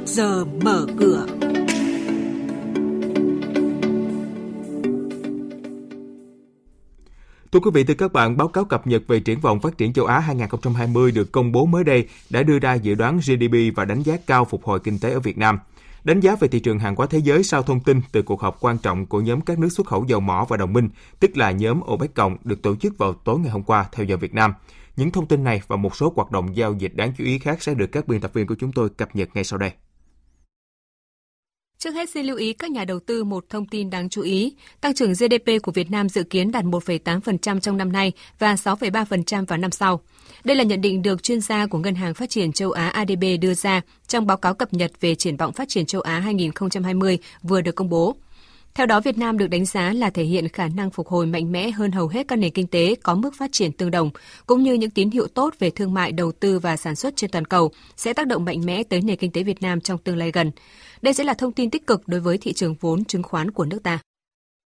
trước giờ mở cửa. Thưa quý vị, thưa các bạn, báo cáo cập nhật về triển vọng phát triển châu Á 2020 được công bố mới đây đã đưa ra dự đoán GDP và đánh giá cao phục hồi kinh tế ở Việt Nam. Đánh giá về thị trường hàng hóa thế giới sau thông tin từ cuộc họp quan trọng của nhóm các nước xuất khẩu dầu mỏ và đồng minh, tức là nhóm OPEC cộng được tổ chức vào tối ngày hôm qua theo giờ Việt Nam. Những thông tin này và một số hoạt động giao dịch đáng chú ý khác sẽ được các biên tập viên của chúng tôi cập nhật ngay sau đây. Trước hết xin lưu ý các nhà đầu tư một thông tin đáng chú ý. Tăng trưởng GDP của Việt Nam dự kiến đạt 1,8% trong năm nay và 6,3% vào năm sau. Đây là nhận định được chuyên gia của Ngân hàng Phát triển châu Á ADB đưa ra trong báo cáo cập nhật về triển vọng phát triển châu Á 2020 vừa được công bố. Theo đó, Việt Nam được đánh giá là thể hiện khả năng phục hồi mạnh mẽ hơn hầu hết các nền kinh tế có mức phát triển tương đồng, cũng như những tín hiệu tốt về thương mại, đầu tư và sản xuất trên toàn cầu sẽ tác động mạnh mẽ tới nền kinh tế Việt Nam trong tương lai gần. Đây sẽ là thông tin tích cực đối với thị trường vốn chứng khoán của nước ta.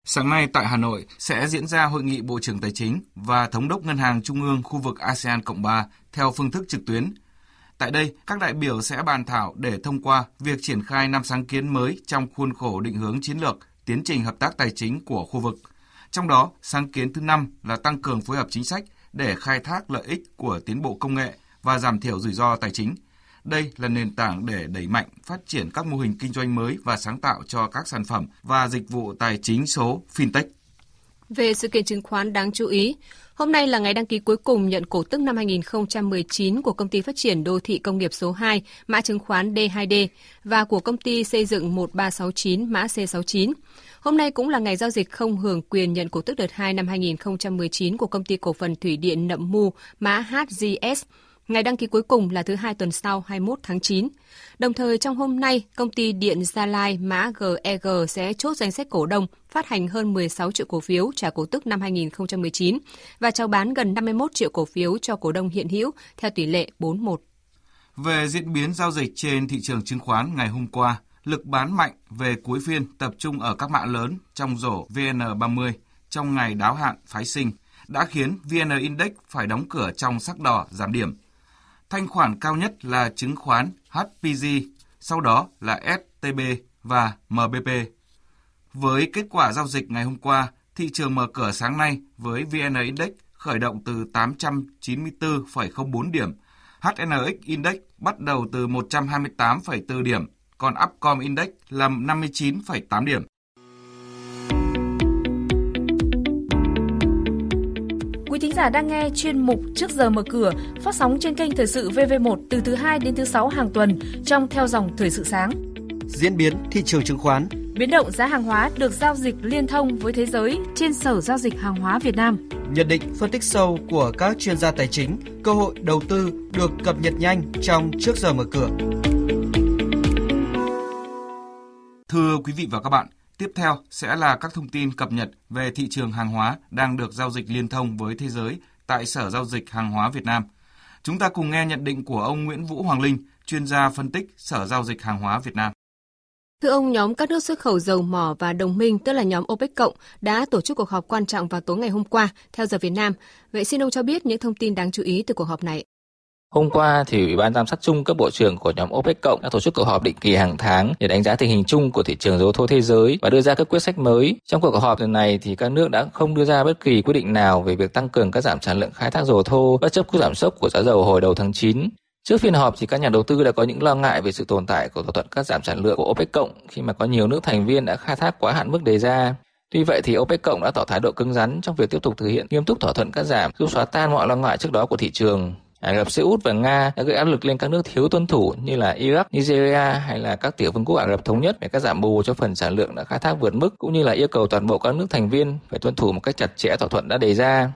Sáng nay tại Hà Nội sẽ diễn ra hội nghị Bộ trưởng Tài chính và Thống đốc Ngân hàng Trung ương khu vực ASEAN Cộng 3 theo phương thức trực tuyến. Tại đây, các đại biểu sẽ bàn thảo để thông qua việc triển khai năm sáng kiến mới trong khuôn khổ định hướng chiến lược tiến trình hợp tác tài chính của khu vực. Trong đó, sáng kiến thứ năm là tăng cường phối hợp chính sách để khai thác lợi ích của tiến bộ công nghệ và giảm thiểu rủi ro tài chính. Đây là nền tảng để đẩy mạnh phát triển các mô hình kinh doanh mới và sáng tạo cho các sản phẩm và dịch vụ tài chính số fintech. Về sự kiện chứng khoán đáng chú ý, hôm nay là ngày đăng ký cuối cùng nhận cổ tức năm 2019 của công ty phát triển đô thị công nghiệp số 2, mã chứng khoán D2D và của công ty xây dựng 1369, mã C69. Hôm nay cũng là ngày giao dịch không hưởng quyền nhận cổ tức đợt 2 năm 2019 của công ty cổ phần thủy điện Nậm Mu, mã HGS. Ngày đăng ký cuối cùng là thứ hai tuần sau 21 tháng 9. Đồng thời trong hôm nay, công ty điện Gia Lai mã GEG sẽ chốt danh sách cổ đông phát hành hơn 16 triệu cổ phiếu trả cổ tức năm 2019 và chào bán gần 51 triệu cổ phiếu cho cổ đông hiện hữu theo tỷ lệ 4:1. Về diễn biến giao dịch trên thị trường chứng khoán ngày hôm qua, lực bán mạnh về cuối phiên tập trung ở các mã lớn trong rổ VN30 trong ngày đáo hạn phái sinh đã khiến VN Index phải đóng cửa trong sắc đỏ giảm điểm Thanh khoản cao nhất là chứng khoán HPG, sau đó là STB và MBP. Với kết quả giao dịch ngày hôm qua, thị trường mở cửa sáng nay với VN Index khởi động từ 894,04 điểm, HNX Index bắt đầu từ 128,4 điểm, còn Upcom Index là 59,8 điểm. Thính giả đang nghe chuyên mục Trước giờ mở cửa phát sóng trên kênh Thời sự VV1 từ thứ 2 đến thứ 6 hàng tuần trong theo dòng Thời sự sáng. Diễn biến thị trường chứng khoán Biến động giá hàng hóa được giao dịch liên thông với thế giới trên Sở Giao dịch Hàng hóa Việt Nam. Nhận định phân tích sâu của các chuyên gia tài chính, cơ hội đầu tư được cập nhật nhanh trong Trước giờ mở cửa. Thưa quý vị và các bạn, Tiếp theo sẽ là các thông tin cập nhật về thị trường hàng hóa đang được giao dịch liên thông với thế giới tại Sở Giao dịch Hàng hóa Việt Nam. Chúng ta cùng nghe nhận định của ông Nguyễn Vũ Hoàng Linh, chuyên gia phân tích Sở Giao dịch Hàng hóa Việt Nam. Thưa ông, nhóm các nước xuất khẩu dầu mỏ và đồng minh, tức là nhóm OPEC cộng, đã tổ chức cuộc họp quan trọng vào tối ngày hôm qua, theo giờ Việt Nam. Vậy xin ông cho biết những thông tin đáng chú ý từ cuộc họp này. Hôm qua thì Ủy ban giám sát chung các bộ trưởng của nhóm OPEC cộng đã tổ chức cuộc họp định kỳ hàng tháng để đánh giá tình hình chung của thị trường dầu thô thế giới và đưa ra các quyết sách mới. Trong cuộc họp lần này thì các nước đã không đưa ra bất kỳ quyết định nào về việc tăng cường các giảm sản lượng khai thác dầu thô bất chấp cú giảm sốc của giá dầu hồi đầu tháng 9. Trước phiên họp thì các nhà đầu tư đã có những lo ngại về sự tồn tại của thỏa thuận cắt giảm sản lượng của OPEC cộng khi mà có nhiều nước thành viên đã khai thác quá hạn mức đề ra. Tuy vậy thì OPEC cộng đã tỏ thái độ cứng rắn trong việc tiếp tục thực hiện nghiêm túc thỏa thuận cắt giảm, giúp xóa tan mọi lo ngại trước đó của thị trường. Ả Rập Xê Út và Nga đã gây áp lực lên các nước thiếu tuân thủ như là Iraq, Nigeria hay là các tiểu vương quốc Ả Rập thống nhất về các giảm bù cho phần sản lượng đã khai thác vượt mức cũng như là yêu cầu toàn bộ các nước thành viên phải tuân thủ một cách chặt chẽ thỏa thuận đã đề ra.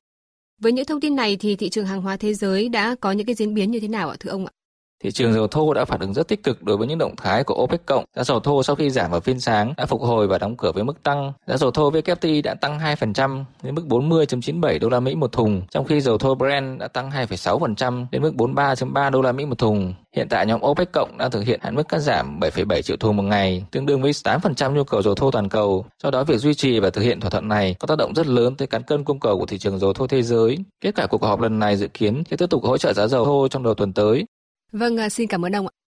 Với những thông tin này thì thị trường hàng hóa thế giới đã có những cái diễn biến như thế nào ạ thưa ông ạ? Thị trường dầu thô đã phản ứng rất tích cực đối với những động thái của OPEC cộng. Giá dầu thô sau khi giảm vào phiên sáng đã phục hồi và đóng cửa với mức tăng. Giá dầu thô WTI đã tăng 2% đến mức 40.97 đô la Mỹ một thùng, trong khi dầu thô Brent đã tăng 2,6% đến mức 43.3 đô la Mỹ một thùng. Hiện tại nhóm OPEC cộng đang thực hiện hạn mức cắt giảm 7,7 triệu thùng một ngày, tương đương với 8% nhu cầu dầu thô toàn cầu. Do đó việc duy trì và thực hiện thỏa thuận này có tác động rất lớn tới cán cân cung cầu của thị trường dầu thô thế giới. Kết quả cuộc họp lần này dự kiến sẽ tiếp tục hỗ trợ giá dầu thô trong đầu tuần tới. Vâng, à, xin cảm ơn ông ạ.